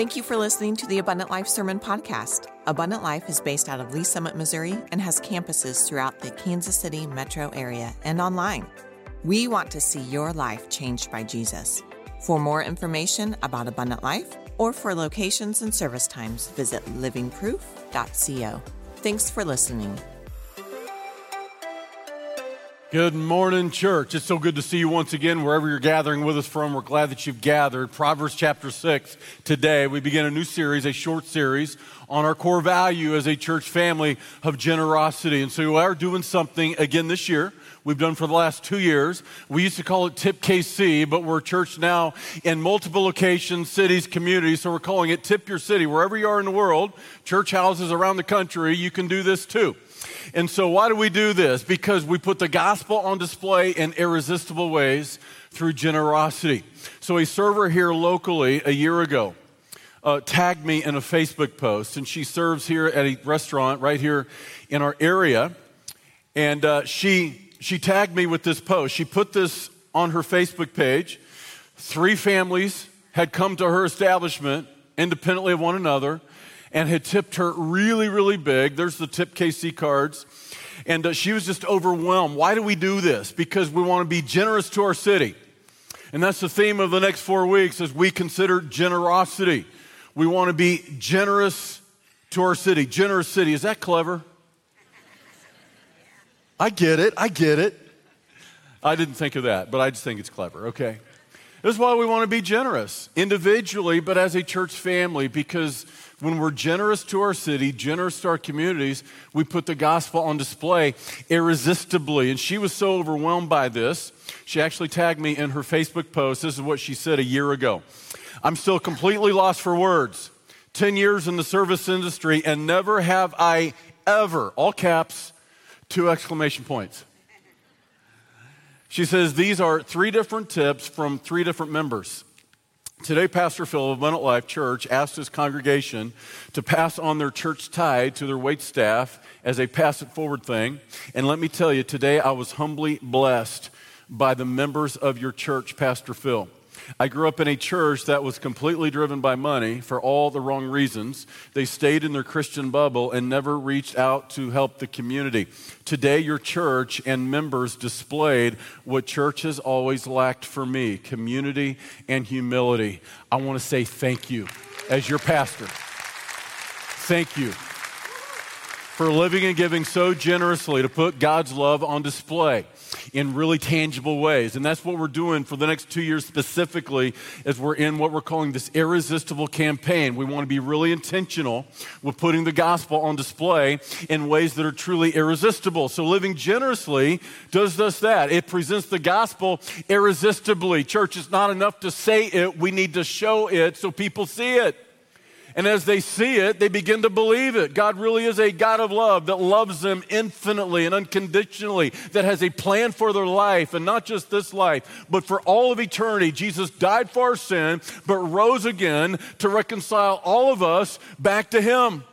Thank you for listening to the Abundant Life Sermon Podcast. Abundant Life is based out of Lee Summit, Missouri, and has campuses throughout the Kansas City metro area and online. We want to see your life changed by Jesus. For more information about Abundant Life or for locations and service times, visit livingproof.co. Thanks for listening. Good morning, church. It's so good to see you once again, wherever you're gathering with us from. We're glad that you've gathered. Proverbs chapter 6. Today, we begin a new series, a short series on our core value as a church family of generosity. And so we are doing something again this year. We've done for the last two years. We used to call it Tip KC, but we're a church now in multiple locations, cities, communities. So we're calling it Tip Your City. Wherever you are in the world, church houses around the country, you can do this too. And so, why do we do this? Because we put the gospel on display in irresistible ways through generosity. So, a server here locally a year ago uh, tagged me in a Facebook post, and she serves here at a restaurant right here in our area. And uh, she, she tagged me with this post. She put this on her Facebook page. Three families had come to her establishment independently of one another and had tipped her really, really big. There's the tip KC cards. And uh, she was just overwhelmed. Why do we do this? Because we want to be generous to our city. And that's the theme of the next four weeks as we consider generosity. We want to be generous to our city. Generous city. Is that clever? I get it. I get it. I didn't think of that, but I just think it's clever. Okay. This is why we want to be generous individually, but as a church family, because when we're generous to our city, generous to our communities, we put the gospel on display irresistibly. And she was so overwhelmed by this, she actually tagged me in her Facebook post. This is what she said a year ago I'm still completely lost for words. 10 years in the service industry, and never have I ever, all caps, two exclamation points. She says these are three different tips from three different members. Today, Pastor Phil of Abundant Life Church asked his congregation to pass on their church tithe to their wait staff as a pass it forward thing. And let me tell you, today I was humbly blessed by the members of your church, Pastor Phil. I grew up in a church that was completely driven by money for all the wrong reasons. They stayed in their Christian bubble and never reached out to help the community. Today, your church and members displayed what church has always lacked for me community and humility. I want to say thank you as your pastor. Thank you for living and giving so generously to put God's love on display in really tangible ways. And that's what we're doing for the next two years specifically as we're in what we're calling this irresistible campaign. We want to be really intentional with putting the gospel on display in ways that are truly irresistible. So living generously does just that. It presents the gospel irresistibly. Church, it's not enough to say it. We need to show it so people see it. And as they see it, they begin to believe it. God really is a God of love that loves them infinitely and unconditionally, that has a plan for their life, and not just this life, but for all of eternity. Jesus died for our sin, but rose again to reconcile all of us back to Him.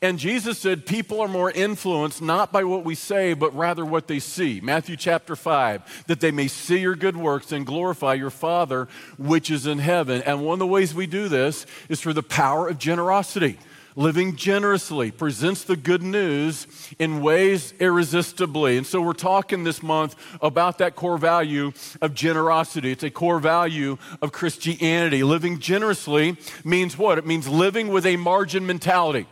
And Jesus said, People are more influenced not by what we say, but rather what they see. Matthew chapter 5, that they may see your good works and glorify your Father which is in heaven. And one of the ways we do this is through the power of generosity. Living generously presents the good news in ways irresistibly. And so we're talking this month about that core value of generosity. It's a core value of Christianity. Living generously means what? It means living with a margin mentality.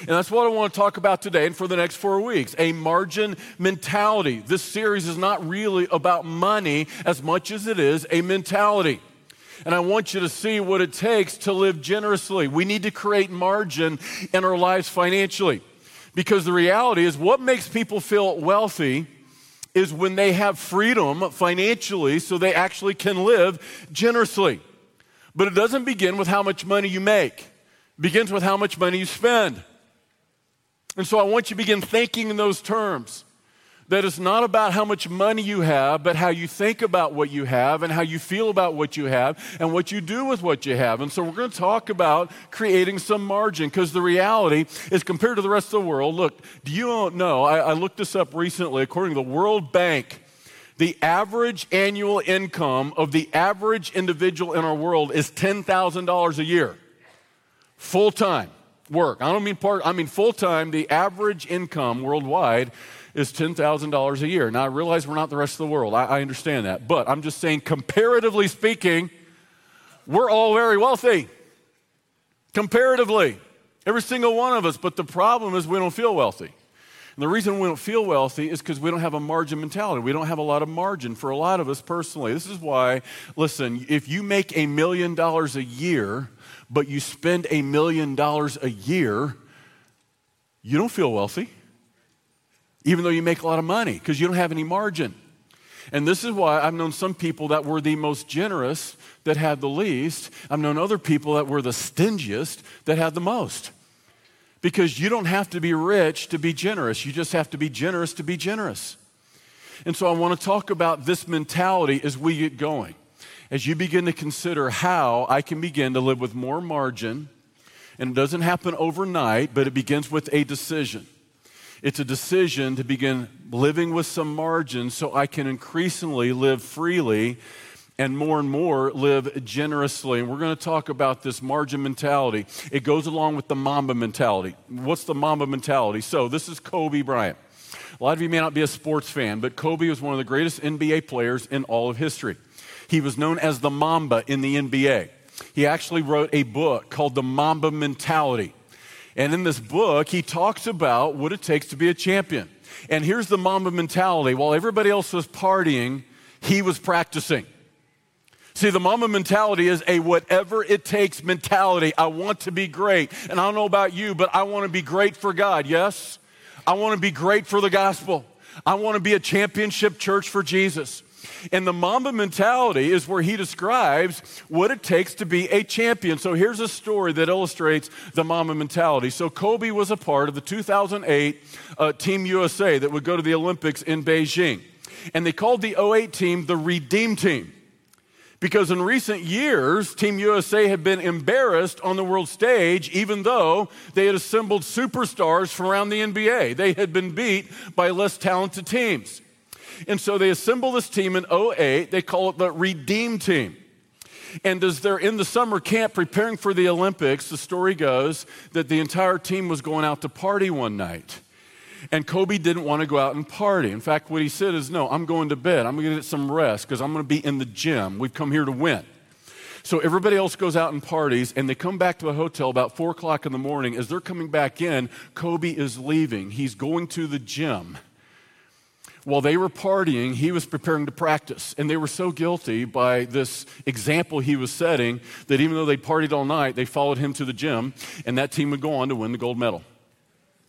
And that's what I want to talk about today and for the next four weeks a margin mentality. This series is not really about money as much as it is a mentality. And I want you to see what it takes to live generously. We need to create margin in our lives financially. Because the reality is, what makes people feel wealthy is when they have freedom financially so they actually can live generously. But it doesn't begin with how much money you make, it begins with how much money you spend. And so I want you to begin thinking in those terms. That it's not about how much money you have, but how you think about what you have and how you feel about what you have and what you do with what you have. And so we're going to talk about creating some margin because the reality is compared to the rest of the world. Look, do you know? I, I looked this up recently. According to the World Bank, the average annual income of the average individual in our world is $10,000 a year. Full time work. I don't mean part, I mean full time. The average income worldwide is $10,000 a year. Now, I realize we're not the rest of the world. I, I understand that. But I'm just saying, comparatively speaking, we're all very wealthy. Comparatively. Every single one of us. But the problem is we don't feel wealthy. And the reason we don't feel wealthy is because we don't have a margin mentality. We don't have a lot of margin for a lot of us personally. This is why, listen, if you make a million dollars a year, but you spend a million dollars a year, you don't feel wealthy even though you make a lot of money, because you don't have any margin. And this is why I've known some people that were the most generous that had the least. I've known other people that were the stingiest that had the most. Because you don't have to be rich to be generous, you just have to be generous to be generous. And so I want to talk about this mentality as we get going. As you begin to consider how I can begin to live with more margin, and it doesn't happen overnight, but it begins with a decision. It's a decision to begin living with some margin so I can increasingly live freely and more and more live generously. And we're going to talk about this margin mentality. It goes along with the Mamba mentality. What's the Mamba mentality? So, this is Kobe Bryant. A lot of you may not be a sports fan, but Kobe was one of the greatest NBA players in all of history. He was known as the Mamba in the NBA. He actually wrote a book called The Mamba Mentality. And in this book, he talks about what it takes to be a champion. And here's the Mamba mentality while everybody else was partying, he was practicing. See, the Mamba mentality is a whatever it takes mentality. I want to be great. And I don't know about you, but I want to be great for God, yes? I want to be great for the gospel. I want to be a championship church for Jesus. And the Mamba mentality is where he describes what it takes to be a champion. So here's a story that illustrates the Mamba mentality. So Kobe was a part of the 2008 uh, Team USA that would go to the Olympics in Beijing. And they called the 08 team the Redeem Team. Because in recent years, Team USA had been embarrassed on the world stage, even though they had assembled superstars from around the NBA. They had been beat by less talented teams. And so they assemble this team in 08. They call it the Redeem Team. And as they're in the summer camp preparing for the Olympics, the story goes that the entire team was going out to party one night. And Kobe didn't want to go out and party. In fact, what he said is, No, I'm going to bed. I'm going to get some rest because I'm going to be in the gym. We've come here to win. So everybody else goes out and parties, and they come back to a hotel about four o'clock in the morning. As they're coming back in, Kobe is leaving. He's going to the gym while they were partying, he was preparing to practice. And they were so guilty by this example he was setting that even though they partied all night, they followed him to the gym, and that team would go on to win the gold medal.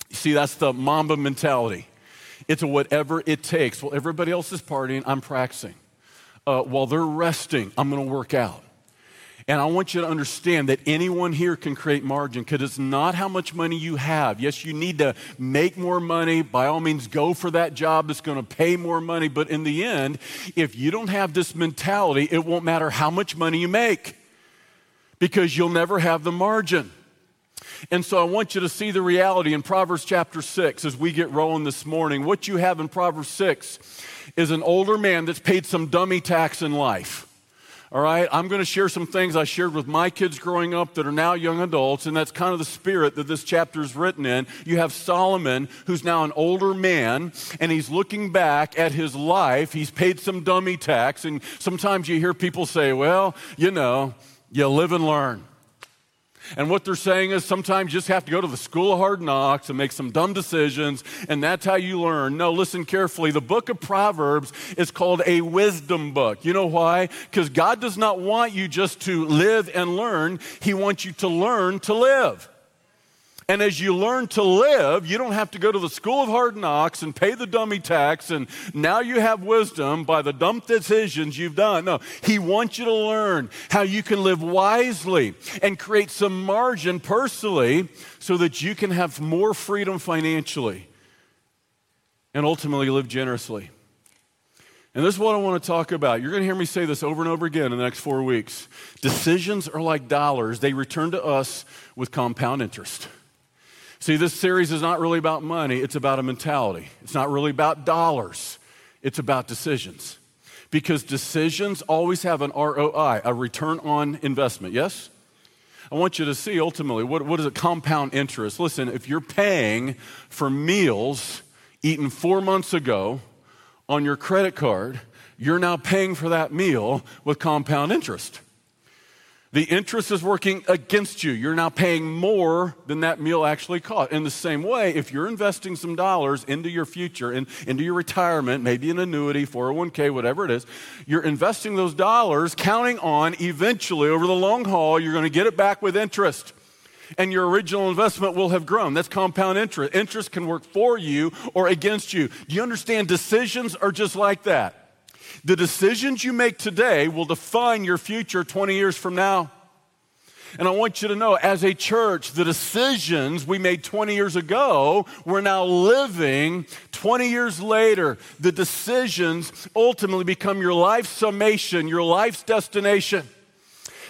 You see, that's the Mamba mentality. It's a whatever it takes. While everybody else is partying, I'm practicing. Uh, while they're resting, I'm going to work out. And I want you to understand that anyone here can create margin because it's not how much money you have. Yes, you need to make more money. By all means, go for that job that's going to pay more money. But in the end, if you don't have this mentality, it won't matter how much money you make because you'll never have the margin. And so I want you to see the reality in Proverbs chapter 6 as we get rolling this morning. What you have in Proverbs 6 is an older man that's paid some dummy tax in life. All right, I'm going to share some things I shared with my kids growing up that are now young adults, and that's kind of the spirit that this chapter is written in. You have Solomon, who's now an older man, and he's looking back at his life. He's paid some dummy tax, and sometimes you hear people say, well, you know, you live and learn. And what they're saying is sometimes you just have to go to the school of hard knocks and make some dumb decisions, and that's how you learn. No, listen carefully. The book of Proverbs is called a wisdom book. You know why? Because God does not want you just to live and learn, He wants you to learn to live. And as you learn to live, you don't have to go to the school of hard knocks and pay the dummy tax, and now you have wisdom by the dumb decisions you've done. No, He wants you to learn how you can live wisely and create some margin personally so that you can have more freedom financially and ultimately live generously. And this is what I want to talk about. You're going to hear me say this over and over again in the next four weeks. Decisions are like dollars, they return to us with compound interest. See, this series is not really about money, it's about a mentality. It's not really about dollars, it's about decisions. Because decisions always have an ROI, a return on investment, yes? I want you to see ultimately what, what is a compound interest? Listen, if you're paying for meals eaten four months ago on your credit card, you're now paying for that meal with compound interest. The interest is working against you. You're now paying more than that meal actually cost. In the same way, if you're investing some dollars into your future, in, into your retirement, maybe an annuity, 401k, whatever it is, you're investing those dollars counting on eventually over the long haul, you're going to get it back with interest. And your original investment will have grown. That's compound interest. Interest can work for you or against you. Do you understand? Decisions are just like that. The decisions you make today will define your future 20 years from now. And I want you to know, as a church, the decisions we made 20 years ago, we're now living 20 years later. The decisions ultimately become your life summation, your life's destination.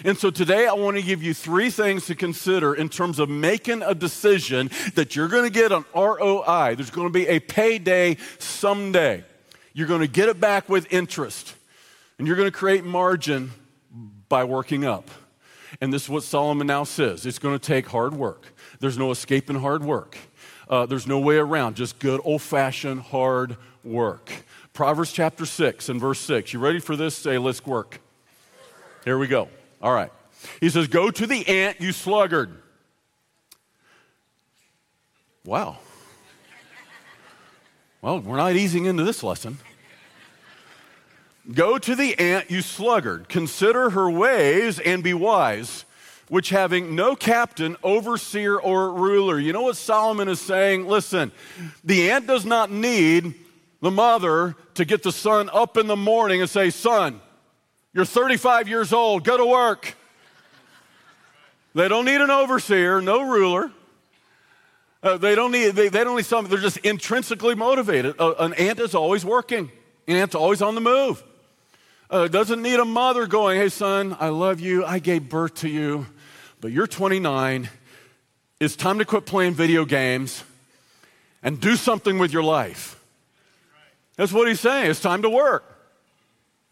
And so today I want to give you three things to consider in terms of making a decision that you're going to get an ROI. There's going to be a payday someday. You're going to get it back with interest. And you're going to create margin by working up. And this is what Solomon now says it's going to take hard work. There's no escaping hard work. Uh, there's no way around, just good old fashioned hard work. Proverbs chapter 6 and verse 6. You ready for this? Say, let's work. Here we go. All right. He says, Go to the ant, you sluggard. Wow. Well, we're not easing into this lesson. Go to the ant, you sluggard. Consider her ways and be wise, which having no captain, overseer, or ruler. You know what Solomon is saying? Listen, the ant does not need the mother to get the son up in the morning and say, Son, you're 35 years old, go to work. They don't need an overseer, no ruler. Uh, they don't need, they, they, don't need something, they're just intrinsically motivated. Uh, an ant is always working, an ant's always on the move. Uh, doesn't need a mother going, hey, son, I love you. I gave birth to you, but you're 29. It's time to quit playing video games and do something with your life. That's what he's saying. It's time to work.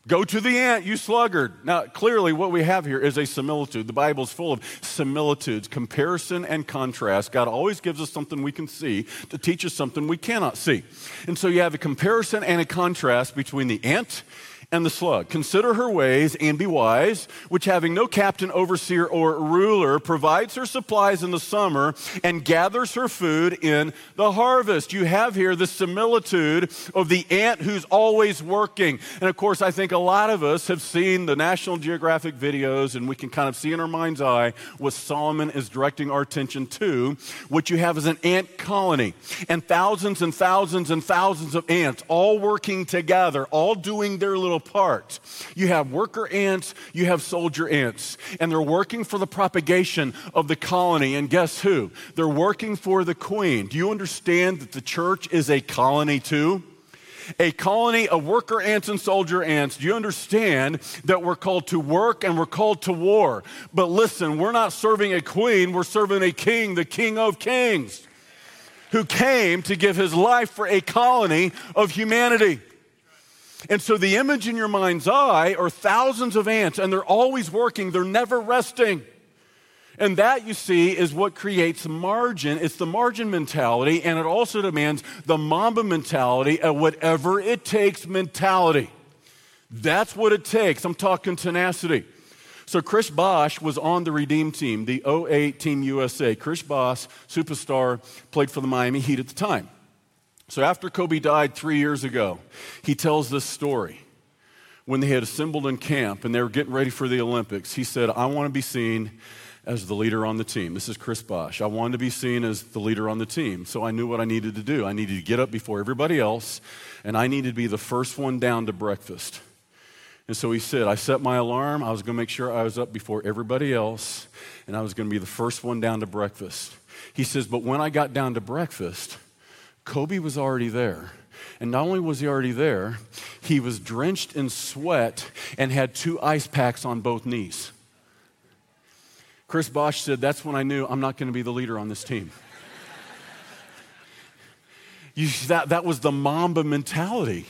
Go to the ant, you sluggard. Now, clearly, what we have here is a similitude. The Bible's full of similitudes, comparison and contrast. God always gives us something we can see to teach us something we cannot see. And so you have a comparison and a contrast between the ant and the slug. Consider her ways and be wise, which having no captain, overseer, or ruler, provides her supplies in the summer and gathers her food in the harvest. You have here the similitude of the ant who's always working. And of course, I think a lot of us have seen the National Geographic videos, and we can kind of see in our mind's eye what Solomon is directing our attention to. What you have is an ant colony, and thousands and thousands and thousands of ants all working together, all doing their little part. You have worker ants, you have soldier ants, and they're working for the propagation of the colony. And guess who? They're working for the queen. Do you understand that the church is a colony too? a colony of worker ants and soldier ants, do you understand that we're called to work and we're called to war? But listen, we're not serving a queen, we're serving a king, the king of kings, who came to give his life for a colony of humanity. And so the image in your mind's eye are thousands of ants, and they're always working, they're never resting. And that, you see, is what creates margin. It's the margin mentality, and it also demands the Mamba mentality, a whatever it takes mentality. That's what it takes. I'm talking tenacity. So Chris Bosh was on the Redeem team, the 08 Team USA. Chris Bosh, superstar, played for the Miami Heat at the time. So after Kobe died three years ago, he tells this story. When they had assembled in camp and they were getting ready for the Olympics, he said, I want to be seen as the leader on the team. This is Chris Bosh. I wanted to be seen as the leader on the team. So I knew what I needed to do. I needed to get up before everybody else, and I needed to be the first one down to breakfast. And so he said, I set my alarm. I was going to make sure I was up before everybody else, and I was going to be the first one down to breakfast. He says, But when I got down to breakfast, Kobe was already there. And not only was he already there, he was drenched in sweat and had two ice packs on both knees. Chris Bosh said, That's when I knew I'm not going to be the leader on this team. you, that, that was the Mamba mentality.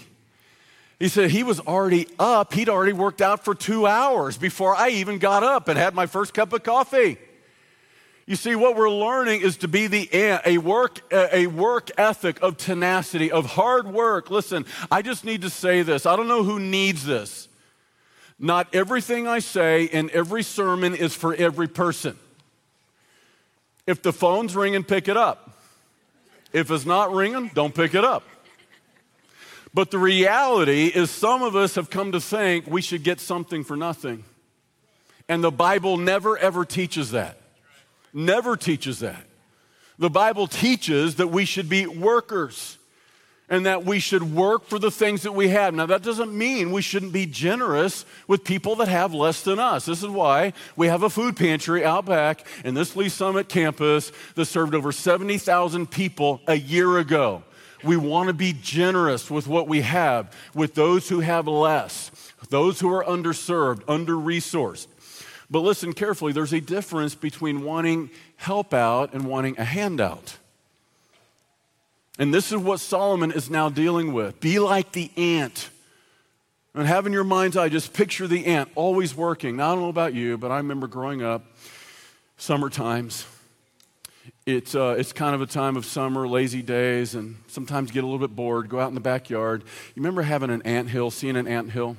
He said he was already up. He'd already worked out for two hours before I even got up and had my first cup of coffee. You see, what we're learning is to be the a work, a work ethic of tenacity, of hard work. Listen, I just need to say this. I don't know who needs this. Not everything I say in every sermon is for every person. If the phone's ringing, pick it up. If it's not ringing, don't pick it up. But the reality is, some of us have come to think we should get something for nothing. And the Bible never ever teaches that never teaches that. The Bible teaches that we should be workers and that we should work for the things that we have. Now, that doesn't mean we shouldn't be generous with people that have less than us. This is why we have a food pantry out back in this Lee Summit campus that served over 70,000 people a year ago. We want to be generous with what we have, with those who have less, those who are underserved, under resourced. But listen carefully there's a difference between wanting help out and wanting a handout. And this is what Solomon is now dealing with. Be like the ant. And have in your mind's eye, just picture the ant always working. Now, I don't know about you, but I remember growing up, summer times. It's, uh, it's kind of a time of summer, lazy days, and sometimes get a little bit bored, go out in the backyard. You remember having an ant hill, seeing an ant hill?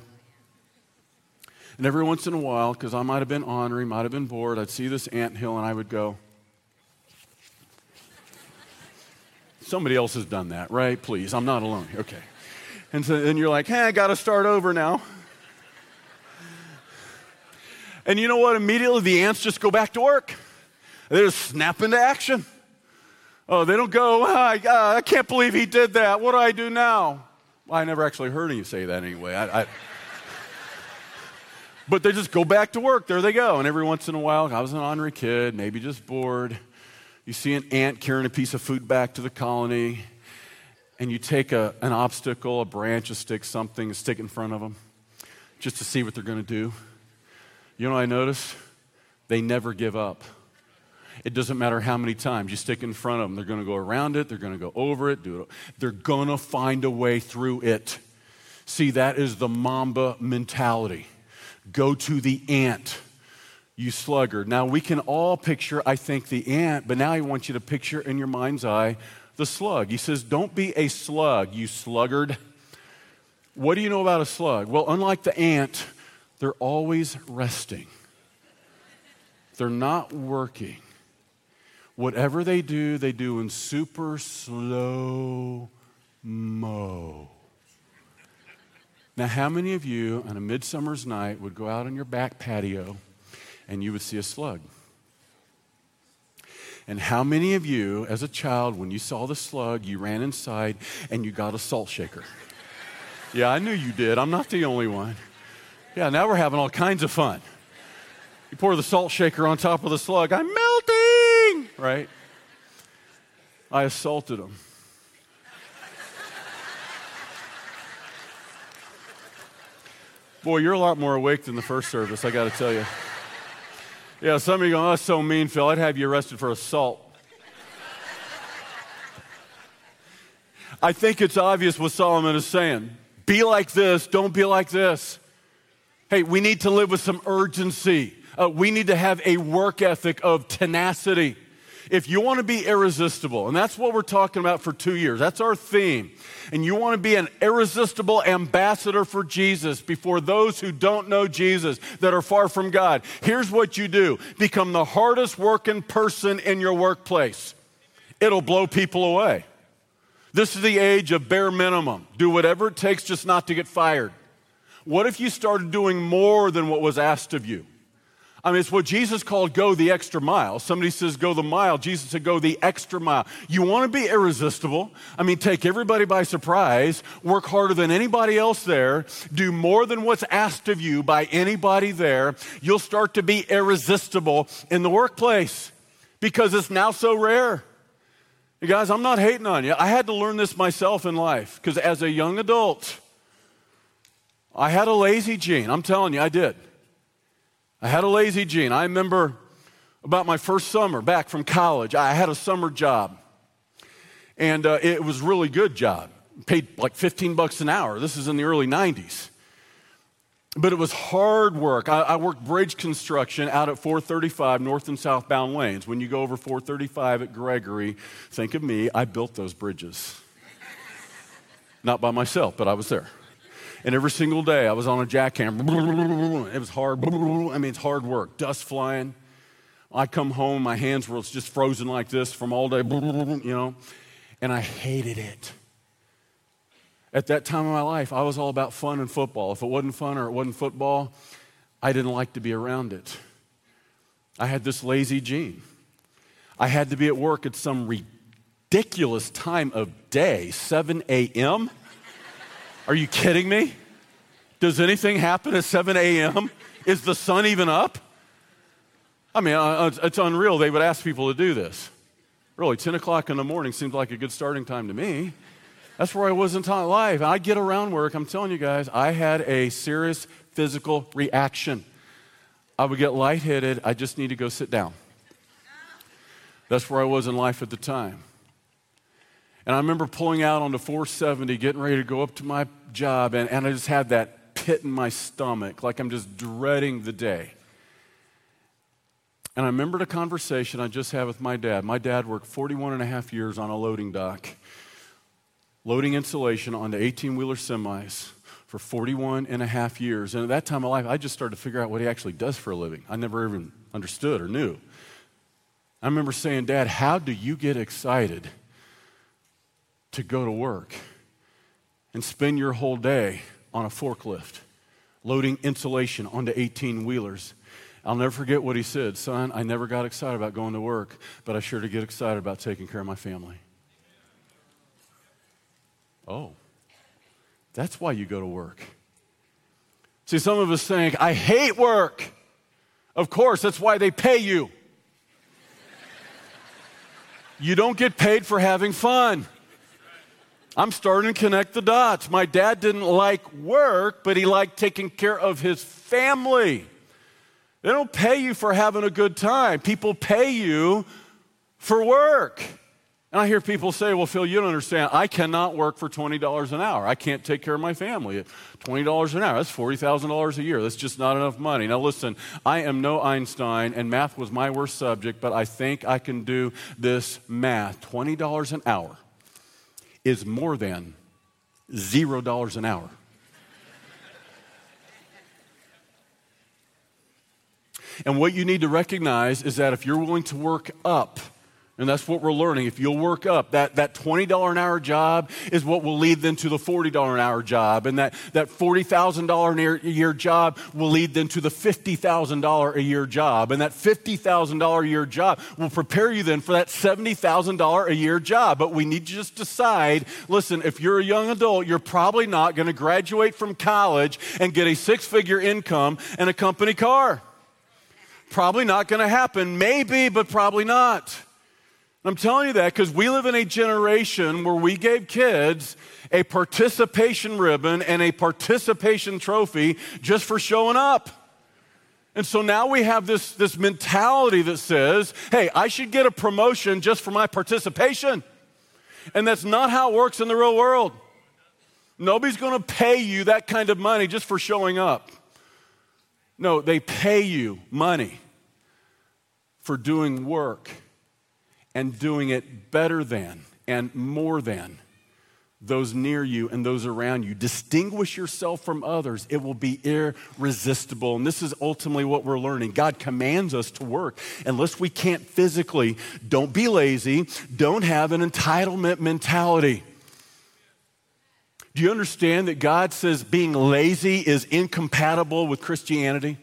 And every once in a while, because I might have been ornery, might have been bored, I'd see this ant hill and I would go, Somebody else has done that, right? Please, I'm not alone. Okay. And so then you're like, hey, I got to start over now. And you know what? Immediately the ants just go back to work. They just snap into action. Oh, they don't go, oh, I, uh, I can't believe he did that. What do I do now? Well, I never actually heard you say that anyway. I, I but they just go back to work. There they go. And every once in a while, I was an ornery kid, maybe just bored. You see an ant carrying a piece of food back to the colony, and you take a, an obstacle, a branch, a stick, something, a stick it in front of them, just to see what they're going to do. You know what I notice? They never give up. It doesn't matter how many times you stick in front of them. They're going to go around it. They're going to go over it. Do it. They're going to find a way through it. See, that is the Mamba mentality. Go to the ant, you sluggard. Now, we can all picture, I think, the ant, but now I want you to picture in your mind's eye the slug. He says, Don't be a slug, you sluggard. What do you know about a slug? Well, unlike the ant, they're always resting, they're not working. Whatever they do, they do in super slow mo. Now, how many of you on a midsummer's night would go out on your back patio and you would see a slug? And how many of you, as a child, when you saw the slug, you ran inside and you got a salt shaker? Yeah, I knew you did. I'm not the only one. Yeah, now we're having all kinds of fun. You pour the salt shaker on top of the slug, I'm melting, right? I assaulted him. Boy, you're a lot more awake than the first service, I got to tell you. Yeah, some of you go, oh, that's so mean, Phil. I'd have you arrested for assault. I think it's obvious what Solomon is saying. Be like this, don't be like this. Hey, we need to live with some urgency. Uh, we need to have a work ethic of tenacity. If you want to be irresistible, and that's what we're talking about for two years, that's our theme, and you want to be an irresistible ambassador for Jesus before those who don't know Jesus, that are far from God, here's what you do become the hardest working person in your workplace. It'll blow people away. This is the age of bare minimum. Do whatever it takes just not to get fired. What if you started doing more than what was asked of you? I mean, it's what Jesus called go the extra mile. Somebody says go the mile. Jesus said go the extra mile. You want to be irresistible. I mean, take everybody by surprise, work harder than anybody else there, do more than what's asked of you by anybody there. You'll start to be irresistible in the workplace because it's now so rare. You guys, I'm not hating on you. I had to learn this myself in life because as a young adult, I had a lazy gene. I'm telling you, I did. I had a lazy gene. I remember about my first summer back from college. I had a summer job, and uh, it was really good job. Paid like 15 bucks an hour. This is in the early 90s. but it was hard work. I, I, worked bridge construction out at 435 north and southbound lanes. When you go over 435 at Gregory, think of me, I built those bridges. Not by myself, but I was there. And every single day I was on a jackhammer. It was hard. I mean, it's hard work. Dust flying. I come home, my hands were just frozen like this from all day, you know, and I hated it. At that time of my life, I was all about fun and football. If it wasn't fun or it wasn't football, I didn't like to be around it. I had this lazy gene. I had to be at work at some ridiculous time of day, 7 a.m. Are you kidding me? Does anything happen at 7 a.m.? Is the sun even up? I mean, uh, uh, it's unreal they would ask people to do this. Really, 10 o'clock in the morning seems like a good starting time to me. That's where I was in life. I get around work, I'm telling you guys, I had a serious physical reaction. I would get lightheaded, I just need to go sit down. That's where I was in life at the time. And I remember pulling out onto 470, getting ready to go up to my job, and, and I just had that pit in my stomach, like I'm just dreading the day. And I remembered a conversation I just had with my dad. My dad worked 41 and a half years on a loading dock, loading insulation onto 18 wheeler semis for 41 and a half years. And at that time of life, I just started to figure out what he actually does for a living. I never even understood or knew. I remember saying, Dad, how do you get excited to go to work and spend your whole day on a forklift, loading insulation onto 18 wheelers. I'll never forget what he said Son, I never got excited about going to work, but I sure did get excited about taking care of my family. Oh, that's why you go to work. See, some of us think, I hate work. Of course, that's why they pay you. you don't get paid for having fun. I'm starting to connect the dots. My dad didn't like work, but he liked taking care of his family. They don't pay you for having a good time, people pay you for work. And I hear people say, well, Phil, you don't understand. I cannot work for $20 an hour. I can't take care of my family at $20 an hour. That's $40,000 a year. That's just not enough money. Now, listen, I am no Einstein, and math was my worst subject, but I think I can do this math $20 an hour is more than zero dollars an hour. and what you need to recognize is that if you're willing to work up, and that's what we're learning. If you'll work up, that, that $20 an hour job is what will lead them to the $40 an hour job. And that, that $40,000 a year job will lead them to the $50,000 a year job. And that $50,000 a year job will prepare you then for that $70,000 a year job. But we need to just decide listen, if you're a young adult, you're probably not going to graduate from college and get a six figure income and a company car. Probably not going to happen. Maybe, but probably not. I'm telling you that because we live in a generation where we gave kids a participation ribbon and a participation trophy just for showing up. And so now we have this, this mentality that says, hey, I should get a promotion just for my participation. And that's not how it works in the real world. Nobody's going to pay you that kind of money just for showing up. No, they pay you money for doing work and doing it better than and more than those near you and those around you. Distinguish yourself from others. It will be irresistible. And this is ultimately what we're learning. God commands us to work. Unless we can't physically, don't be lazy. Don't have an entitlement mentality. Do you understand that God says being lazy is incompatible with Christianity?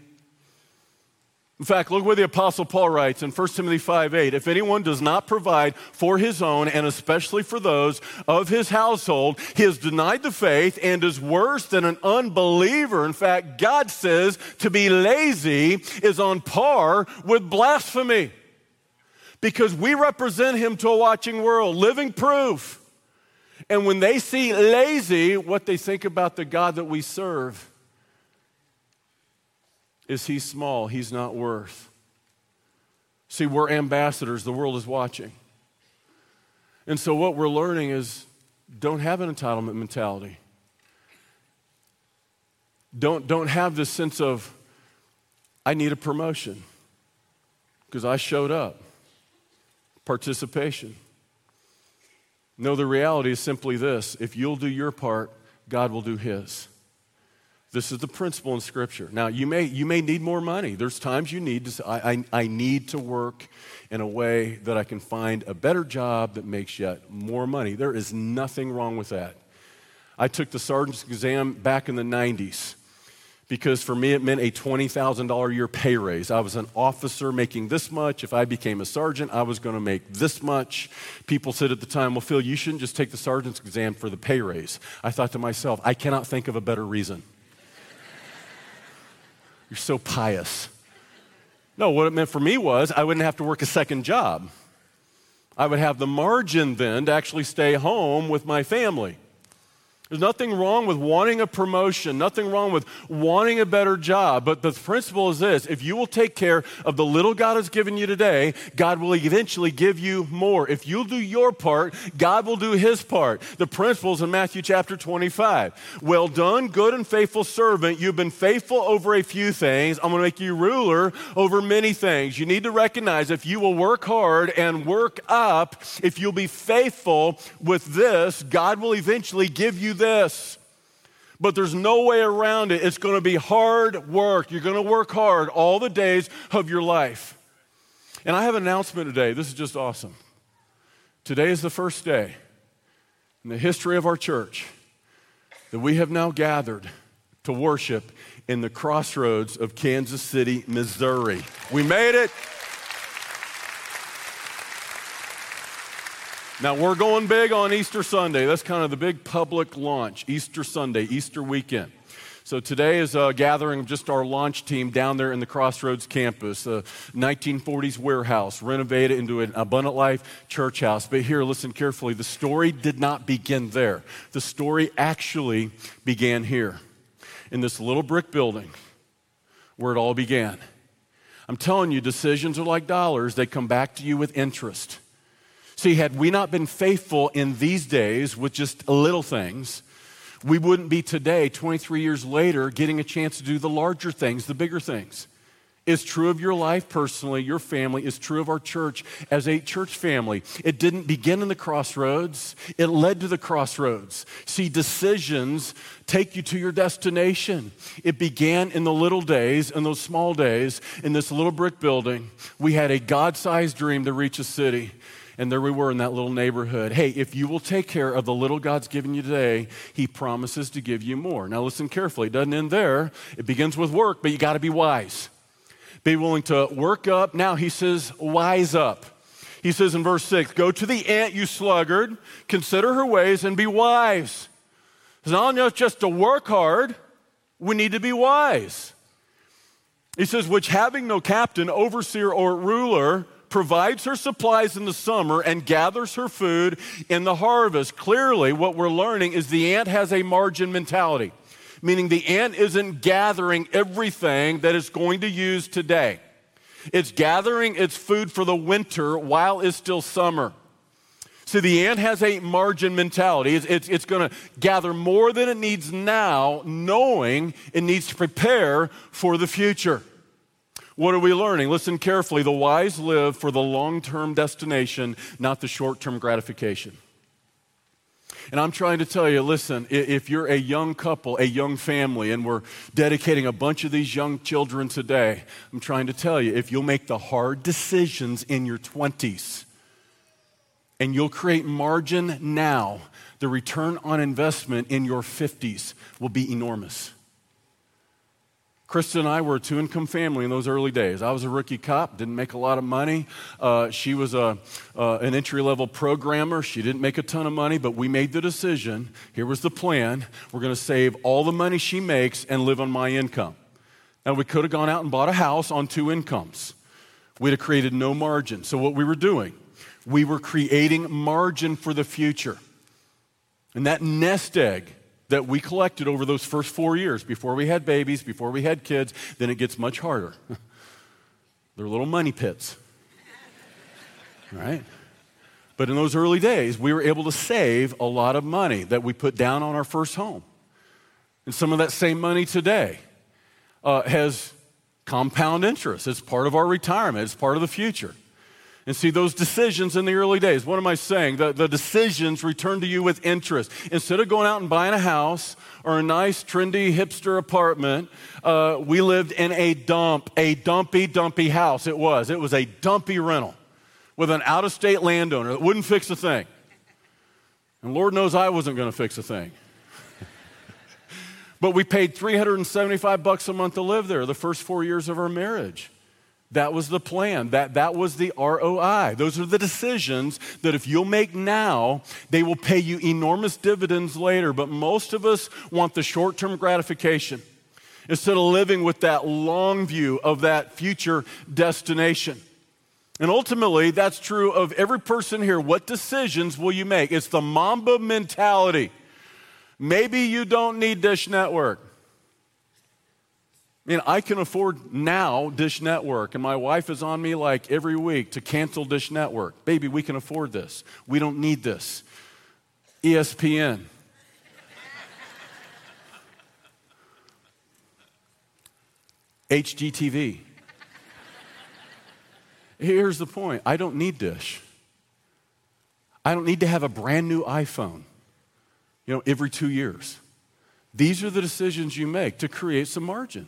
In fact, look what the Apostle Paul writes in 1 Timothy 5 8. If anyone does not provide for his own, and especially for those of his household, he has denied the faith and is worse than an unbeliever. In fact, God says to be lazy is on par with blasphemy because we represent him to a watching world, living proof. And when they see lazy, what they think about the God that we serve is he small, he's not worth. See, we're ambassadors, the world is watching. And so what we're learning is don't have an entitlement mentality. Don't, don't have this sense of, I need a promotion because I showed up. Participation. No, the reality is simply this if you'll do your part, God will do his. This is the principle in Scripture. Now, you may, you may need more money. There's times you need to say, I, I, I need to work in a way that I can find a better job that makes yet more money. There is nothing wrong with that. I took the sergeant's exam back in the 90s because for me it meant a $20,000 a year pay raise. I was an officer making this much. If I became a sergeant, I was going to make this much. People said at the time, Well, Phil, you shouldn't just take the sergeant's exam for the pay raise. I thought to myself, I cannot think of a better reason. You're so pious. No, what it meant for me was I wouldn't have to work a second job. I would have the margin then to actually stay home with my family. There's nothing wrong with wanting a promotion, nothing wrong with wanting a better job. But the principle is this if you will take care of the little God has given you today, God will eventually give you more. If you'll do your part, God will do his part. The principle is in Matthew chapter 25. Well done, good and faithful servant. You've been faithful over a few things. I'm going to make you ruler over many things. You need to recognize if you will work hard and work up, if you'll be faithful with this, God will eventually give you this. But there's no way around it. It's going to be hard work. You're going to work hard all the days of your life. And I have an announcement today. This is just awesome. Today is the first day in the history of our church that we have now gathered to worship in the crossroads of Kansas City, Missouri. We made it. Now, we're going big on Easter Sunday. That's kind of the big public launch, Easter Sunday, Easter weekend. So today is a gathering of just our launch team down there in the Crossroads campus, a 1940s warehouse, renovated into an Abundant Life church house. But here, listen carefully. The story did not begin there. The story actually began here, in this little brick building where it all began. I'm telling you, decisions are like dollars, they come back to you with interest. See, had we not been faithful in these days with just little things, we wouldn't be today, 23 years later, getting a chance to do the larger things, the bigger things. It's true of your life personally, your family, is true of our church as a church family. It didn't begin in the crossroads, it led to the crossroads. See, decisions take you to your destination. It began in the little days, in those small days, in this little brick building. We had a God sized dream to reach a city. And there we were in that little neighborhood. Hey, if you will take care of the little God's given you today, He promises to give you more. Now, listen carefully. It doesn't end there, it begins with work, but you got to be wise. Be willing to work up. Now, He says, wise up. He says in verse 6 Go to the ant, you sluggard, consider her ways and be wise. It's not enough just to work hard, we need to be wise. He says, which having no captain, overseer, or ruler, provides her supplies in the summer and gathers her food in the harvest. Clearly, what we're learning is the ant has a margin mentality, meaning the ant isn't gathering everything that it's going to use today. It's gathering its food for the winter while it's still summer. See, the ant has a margin mentality. It's, it's, it's going to gather more than it needs now, knowing it needs to prepare for the future. What are we learning? Listen carefully. The wise live for the long term destination, not the short term gratification. And I'm trying to tell you listen, if you're a young couple, a young family, and we're dedicating a bunch of these young children today, I'm trying to tell you if you'll make the hard decisions in your 20s and you'll create margin now, the return on investment in your 50s will be enormous. Krista and I were a two income family in those early days. I was a rookie cop, didn't make a lot of money. Uh, she was a, uh, an entry level programmer. She didn't make a ton of money, but we made the decision. Here was the plan we're going to save all the money she makes and live on my income. Now, we could have gone out and bought a house on two incomes. We'd have created no margin. So, what we were doing, we were creating margin for the future. And that nest egg that we collected over those first four years before we had babies, before we had kids, then it gets much harder. They're little money pits. right? But in those early days, we were able to save a lot of money that we put down on our first home. And some of that same money today uh, has compound interest. It's part of our retirement, it's part of the future. And see, those decisions in the early days, what am I saying? The, the decisions return to you with interest. Instead of going out and buying a house or a nice, trendy, hipster apartment, uh, we lived in a dump, a dumpy, dumpy house. It was. It was a dumpy rental with an out of state landowner that wouldn't fix a thing. And Lord knows I wasn't going to fix a thing. but we paid 375 bucks a month to live there the first four years of our marriage. That was the plan. That, that was the ROI. Those are the decisions that if you'll make now, they will pay you enormous dividends later. But most of us want the short term gratification instead of living with that long view of that future destination. And ultimately, that's true of every person here. What decisions will you make? It's the Mamba mentality. Maybe you don't need Dish Network. I mean, I can afford now Dish Network, and my wife is on me like every week to cancel Dish Network. Baby, we can afford this. We don't need this. ESPN. HGTV. Here's the point I don't need Dish. I don't need to have a brand new iPhone, you know, every two years. These are the decisions you make to create some margin.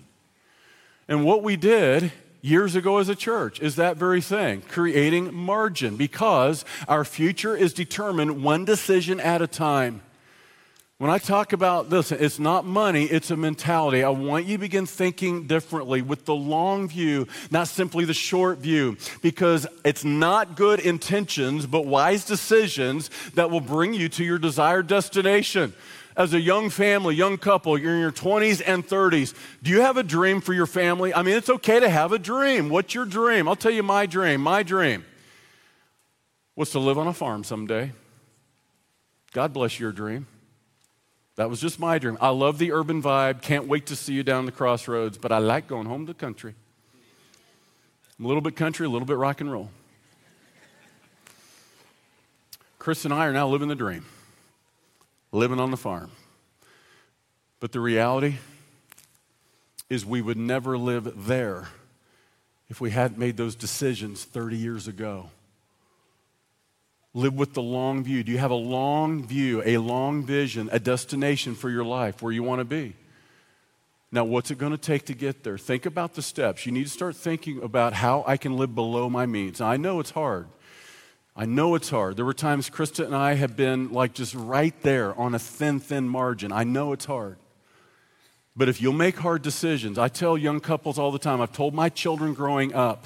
And what we did years ago as a church is that very thing, creating margin, because our future is determined one decision at a time. When I talk about this, it's not money, it's a mentality. I want you to begin thinking differently with the long view, not simply the short view, because it's not good intentions, but wise decisions that will bring you to your desired destination as a young family, young couple, you're in your 20s and 30s, do you have a dream for your family? I mean, it's okay to have a dream. What's your dream? I'll tell you my dream. My dream was to live on a farm someday. God bless your dream. That was just my dream. I love the urban vibe. Can't wait to see you down the crossroads, but I like going home to the country. I'm a little bit country, a little bit rock and roll. Krista and I are now living the dream living on the farm. But the reality is, we would never live there if we hadn't made those decisions 30 years ago. Live with the long view. Do you have a long view, a long vision, a destination for your life where you want to be? Now, what's it going to take to get there? Think about the steps. You need to start thinking about how I can live below my means. Now, I know it's hard. I know it's hard. There were times Krista and I have been like just right there on a thin, thin margin. I know it's hard. But if you'll make hard decisions, I tell young couples all the time, I've told my children growing up,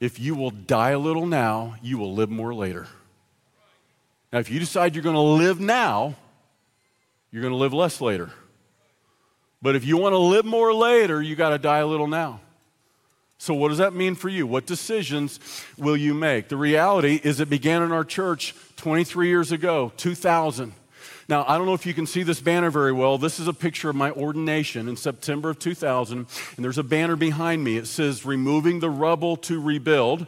if you will die a little now, you will live more later. Now, if you decide you're going to live now, you're going to live less later. But if you want to live more later, you got to die a little now. So, what does that mean for you? What decisions will you make? The reality is, it began in our church 23 years ago, 2000. Now, I don't know if you can see this banner very well. This is a picture of my ordination in September of 2000, and there's a banner behind me. It says, Removing the Rubble to Rebuild.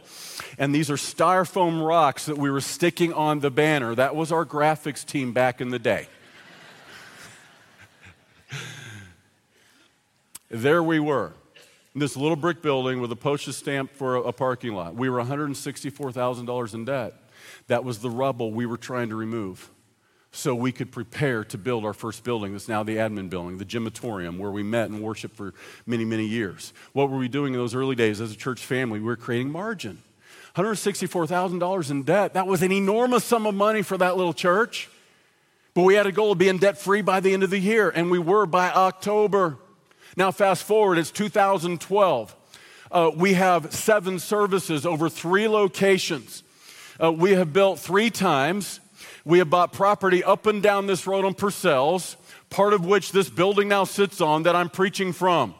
And these are styrofoam rocks that we were sticking on the banner. That was our graphics team back in the day. there we were this little brick building with a postage stamp for a, a parking lot. We were $164,000 in debt. That was the rubble we were trying to remove so we could prepare to build our first building that's now the admin building, the gymatorium, where we met and worshiped for many, many years. What were we doing in those early days as a church family? We were creating margin. $164,000 in debt, that was an enormous sum of money for that little church. But we had a goal of being debt free by the end of the year, and we were by October. Now, fast forward, it's 2012. Uh, we have seven services over three locations. Uh, we have built three times. We have bought property up and down this road on Purcell's, part of which this building now sits on that I'm preaching from.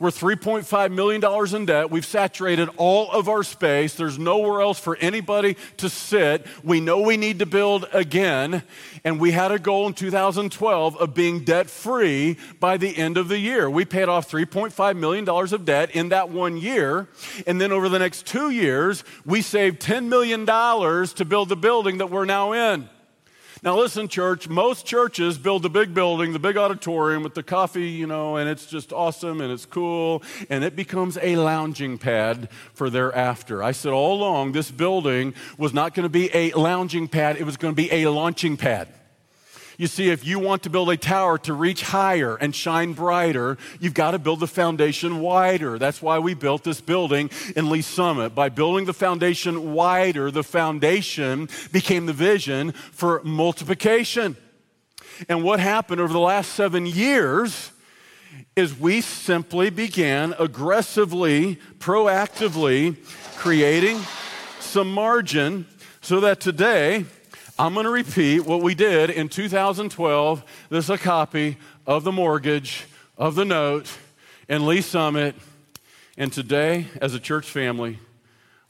We're $3.5 million in debt. We've saturated all of our space. There's nowhere else for anybody to sit. We know we need to build again. And we had a goal in 2012 of being debt free by the end of the year. We paid off $3.5 million of debt in that one year. And then over the next two years, we saved $10 million to build the building that we're now in. Now, listen, church, most churches build the big building, the big auditorium with the coffee, you know, and it's just awesome and it's cool, and it becomes a lounging pad for thereafter. I said all along, this building was not going to be a lounging pad, it was going to be a launching pad. You see, if you want to build a tower to reach higher and shine brighter, you've got to build the foundation wider. That's why we built this building in Lee's Summit. By building the foundation wider, the foundation became the vision for multiplication. And what happened over the last seven years is we simply began aggressively, proactively creating some margin so that today, I'm going to repeat what we did in 2012. This is a copy of the mortgage, of the note, in Lee's Summit. And today, as a church family,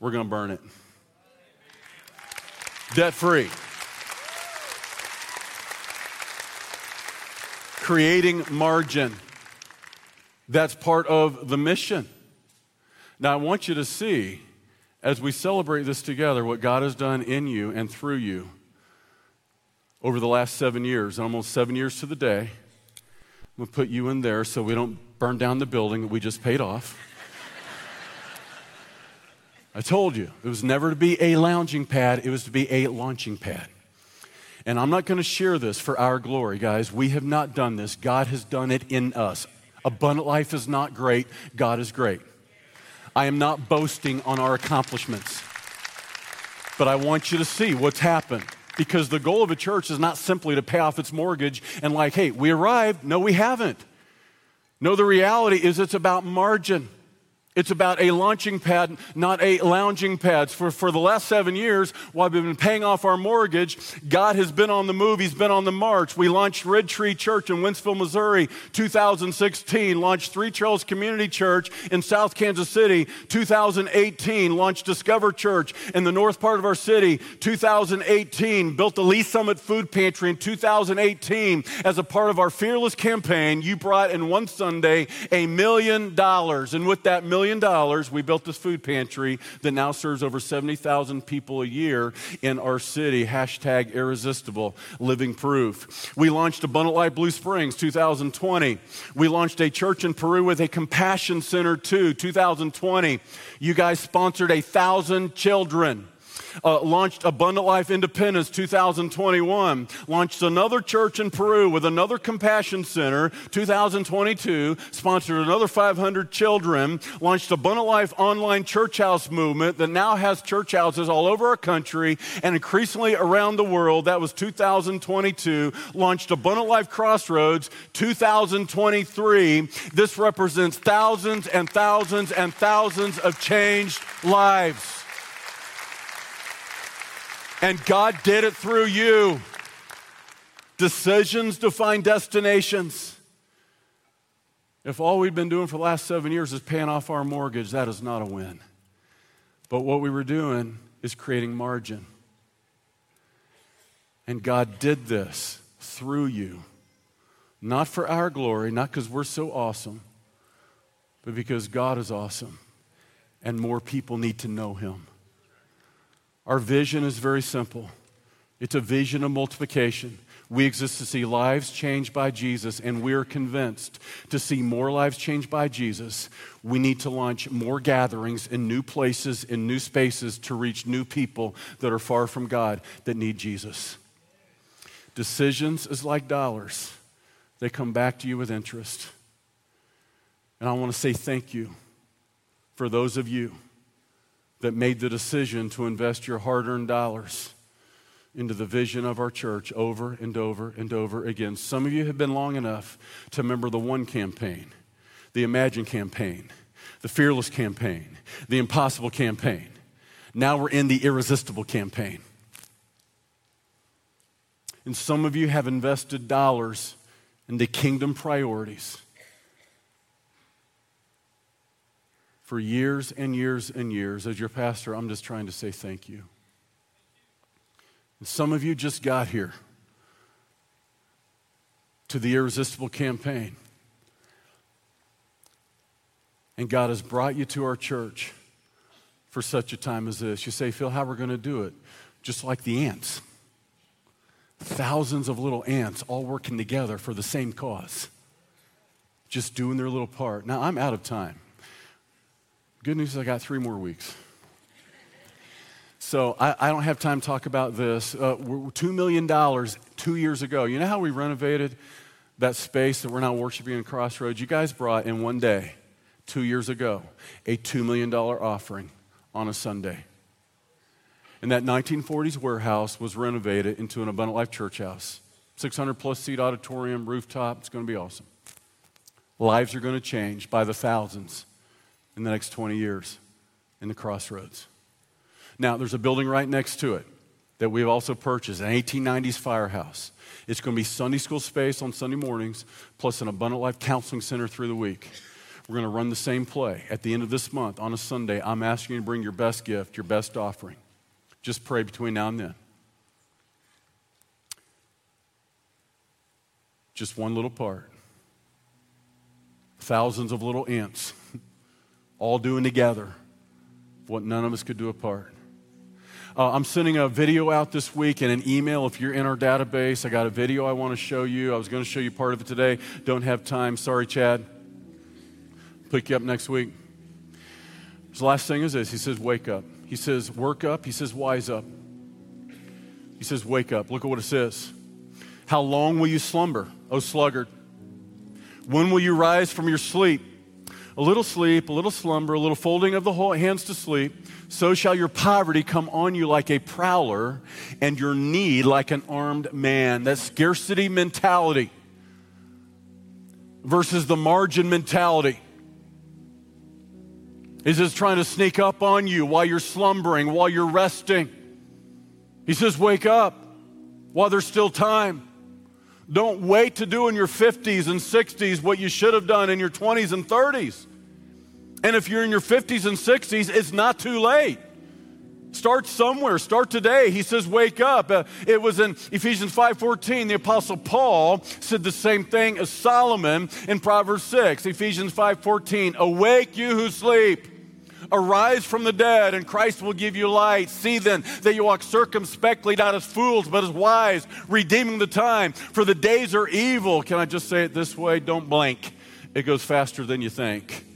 we're going to burn it. Debt free. Creating margin. That's part of the mission. Now, I want you to see, as we celebrate this together, what God has done in you and through you over the last seven years, almost seven years to the day. I'm going to put you in there so we don't burn down the building that we just paid off. I told you, it was never to be a lounging pad, it was to be a launching pad. And I'm not going to share this for our glory, guys. We have not done this. God has done it in us. Abundant life is not great, God is great. I am not boasting on our accomplishments, but I want you to see what's happened because the goal of a church is not simply to pay off its mortgage and, like, hey, we arrived. No, we haven't. No, the reality is it's about margin. It's about a launching pad, not a lounging pad. For, for the last seven years, while we've been paying off our mortgage, God has been on the move. He's been on the march. We launched Red Tree Church in Wentzville, Missouri, 2016. Launched Three Trails Community Church in South Kansas City, 2018. Launched Discover Church in the north part of our city, 2018. Built the Lee's Summit Food Pantry in 2018. As a part of our Fearless campaign, you brought in one Sunday a million dollars. And with that million million we built this food pantry that now serves over 70,000 people a year in our city. Hashtag irresistible, living proof. We launched Abundant Life Blue Springs 2020. We launched a church in Peru with a compassion center too, 2020. You guys sponsored a thousand children uh, launched Abundant Life Independence 2021, launched another church in Peru with another compassion center 2022, sponsored another 500 children, launched Abundant Life online church house movement that now has church houses all over our country and increasingly around the world. That was 2022, launched Abundant Life Crossroads 2023. This represents thousands and thousands and thousands of changed lives. And God did it through you. Decisions define destinations. If all we've been doing for the last seven years is paying off our mortgage, that is not a win. But what we were doing is creating margin. And God did this through you, not for our glory, not because we're so awesome, but because God is awesome and more people need to know Him. Our vision is very simple it's a vision of multiplication. We exist to see lives changed by Jesus, and we're convinced to see more lives changed by Jesus, we need to launch more gatherings in new places, in new spaces to reach new people that are far from God that need Jesus. Decisions is like dollars, they come back to you with interest. And I want to say thank you for those of you that made the decision to invest your hard earned dollars into the vision of our church over and over and over again. Some of you have been long enough to remember the one campaign, the Imagine campaign, the Fearless campaign, the Impossible campaign. Now we're in the Irresistible campaign. And some of you have invested dollars into kingdom priorities. For years and years and years. As your pastor, I'm just trying to say thank you. And some of you just got here to the irresistible campaign. And God has brought you to our church for such a time as this. You say, Phil, how are we going to do it? Just like the ants. Thousands of little ants all working together for the same cause, just doing their little part. Now, I'm out of time. Good news is I got three more weeks. So I, I don't have time to talk about this. Uh, $2 million two years ago. You know how we renovated that space that we're now worshiping in Crossroads? You guys brought in one day, two years ago, a $2 million offering on a Sunday. And that 1940s warehouse was renovated into an Abundant Life church house. 600 plus seat auditorium, rooftop. It's going to be awesome. Lives are going to change by the thousands in the next 20 years in the crossroads. Now, there's a building right next to it that we've also purchased, an 1890s firehouse. It's going to be Sunday school space on Sunday mornings, plus an Abundant Life Counseling Center through the week. We're going to run the same play. At the end of this month, on a Sunday, I'm asking you to bring your best gift, your best offering. Just pray between now and then. Just one little part. Thousands of little ants, all doing together what none of us could do apart. Uh, I'm sending a video out this week and an email if you're in our database. I got a video I want to show you. I was going to show you part of it today. Don't have time. Sorry, Chad. Pick you up next week. The last thing is this He says, Wake up. He says, Work up. He says, Wise up. He says, Wake up. Look at what it says. How long will you slumber, O sluggard? When will you rise from your sleep? A little sleep, a little slumber, a little folding of the hands to sleep. So shall your poverty come on you like a prowler, and your need like an armed man. That scarcity mentality versus the margin mentality. He's just trying to sneak up on you while you're slumbering, while you're resting. He says, Wake up while there's still time. Don't wait to do in your 50s and 60s what you should have done in your 20s and 30s. And if you're in your 50s and 60s, it's not too late. Start somewhere. Start today. He says, "Wake up." Uh, it was in Ephesians 5:14. The apostle Paul said the same thing as Solomon in Proverbs 6. Ephesians 5:14. "Awake you who sleep." Arise from the dead, and Christ will give you light. See then that you walk circumspectly, not as fools, but as wise, redeeming the time, for the days are evil. Can I just say it this way? Don't blink. It goes faster than you think.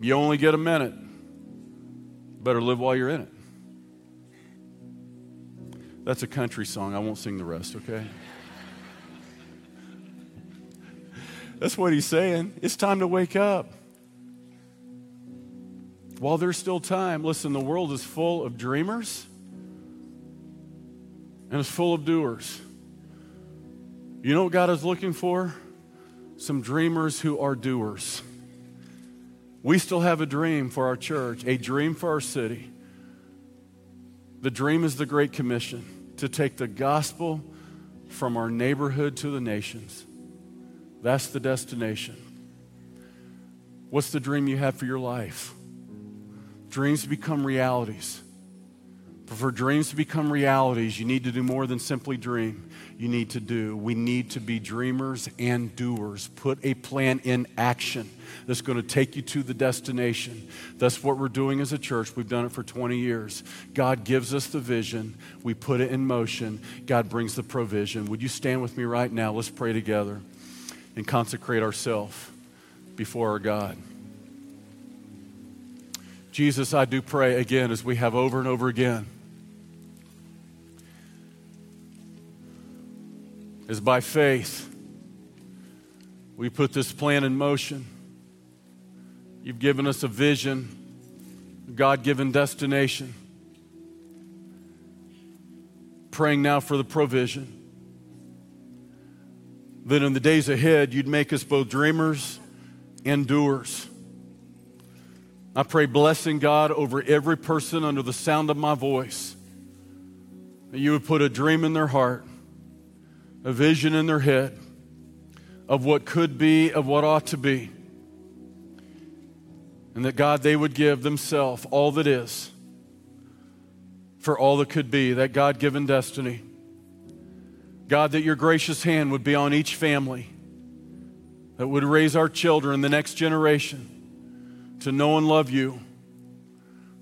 You only get a minute. Better live while you're in it. That's a country song. I won't sing the rest, okay? That's what he's saying. It's time to wake up. While there's still time, listen, the world is full of dreamers and it's full of doers. You know what God is looking for? Some dreamers who are doers. We still have a dream for our church, a dream for our city. The dream is the Great Commission to take the gospel from our neighborhood to the nations. That's the destination. What's the dream you have for your life? Dreams to become realities. But for dreams to become realities, you need to do more than simply dream. You need to do. We need to be dreamers and doers. Put a plan in action that's going to take you to the destination. That's what we're doing as a church. We've done it for 20 years. God gives us the vision, we put it in motion. God brings the provision. Would you stand with me right now? Let's pray together and consecrate ourselves before our God. Jesus, I do pray again as we have over and over again. As by faith we put this plan in motion. You've given us a vision, God given destination. Praying now for the provision. That in the days ahead, you'd make us both dreamers and doers. I pray blessing, God, over every person under the sound of my voice. That you would put a dream in their heart, a vision in their head of what could be, of what ought to be. And that God, they would give themselves all that is for all that could be, that God given destiny. God, that your gracious hand would be on each family, that would raise our children, the next generation, to know and love you,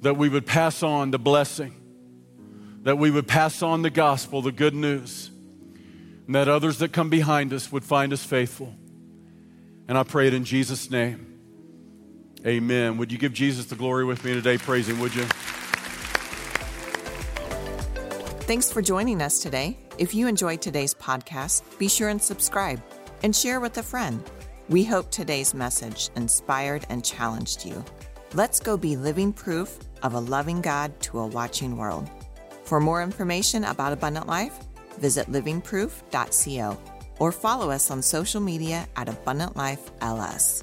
that we would pass on the blessing, that we would pass on the gospel, the good news, and that others that come behind us would find us faithful. And I pray it in Jesus' name. Amen. Would you give Jesus the glory with me today? Praise Him, would you? Thanks for joining us today. If you enjoyed today's podcast, be sure and subscribe and share with a friend. We hope today's message inspired and challenged you. Let's go be living proof of a loving God to a watching world. For more information about Abundant Life, visit livingproof.co or follow us on social media at Abundant Life LS.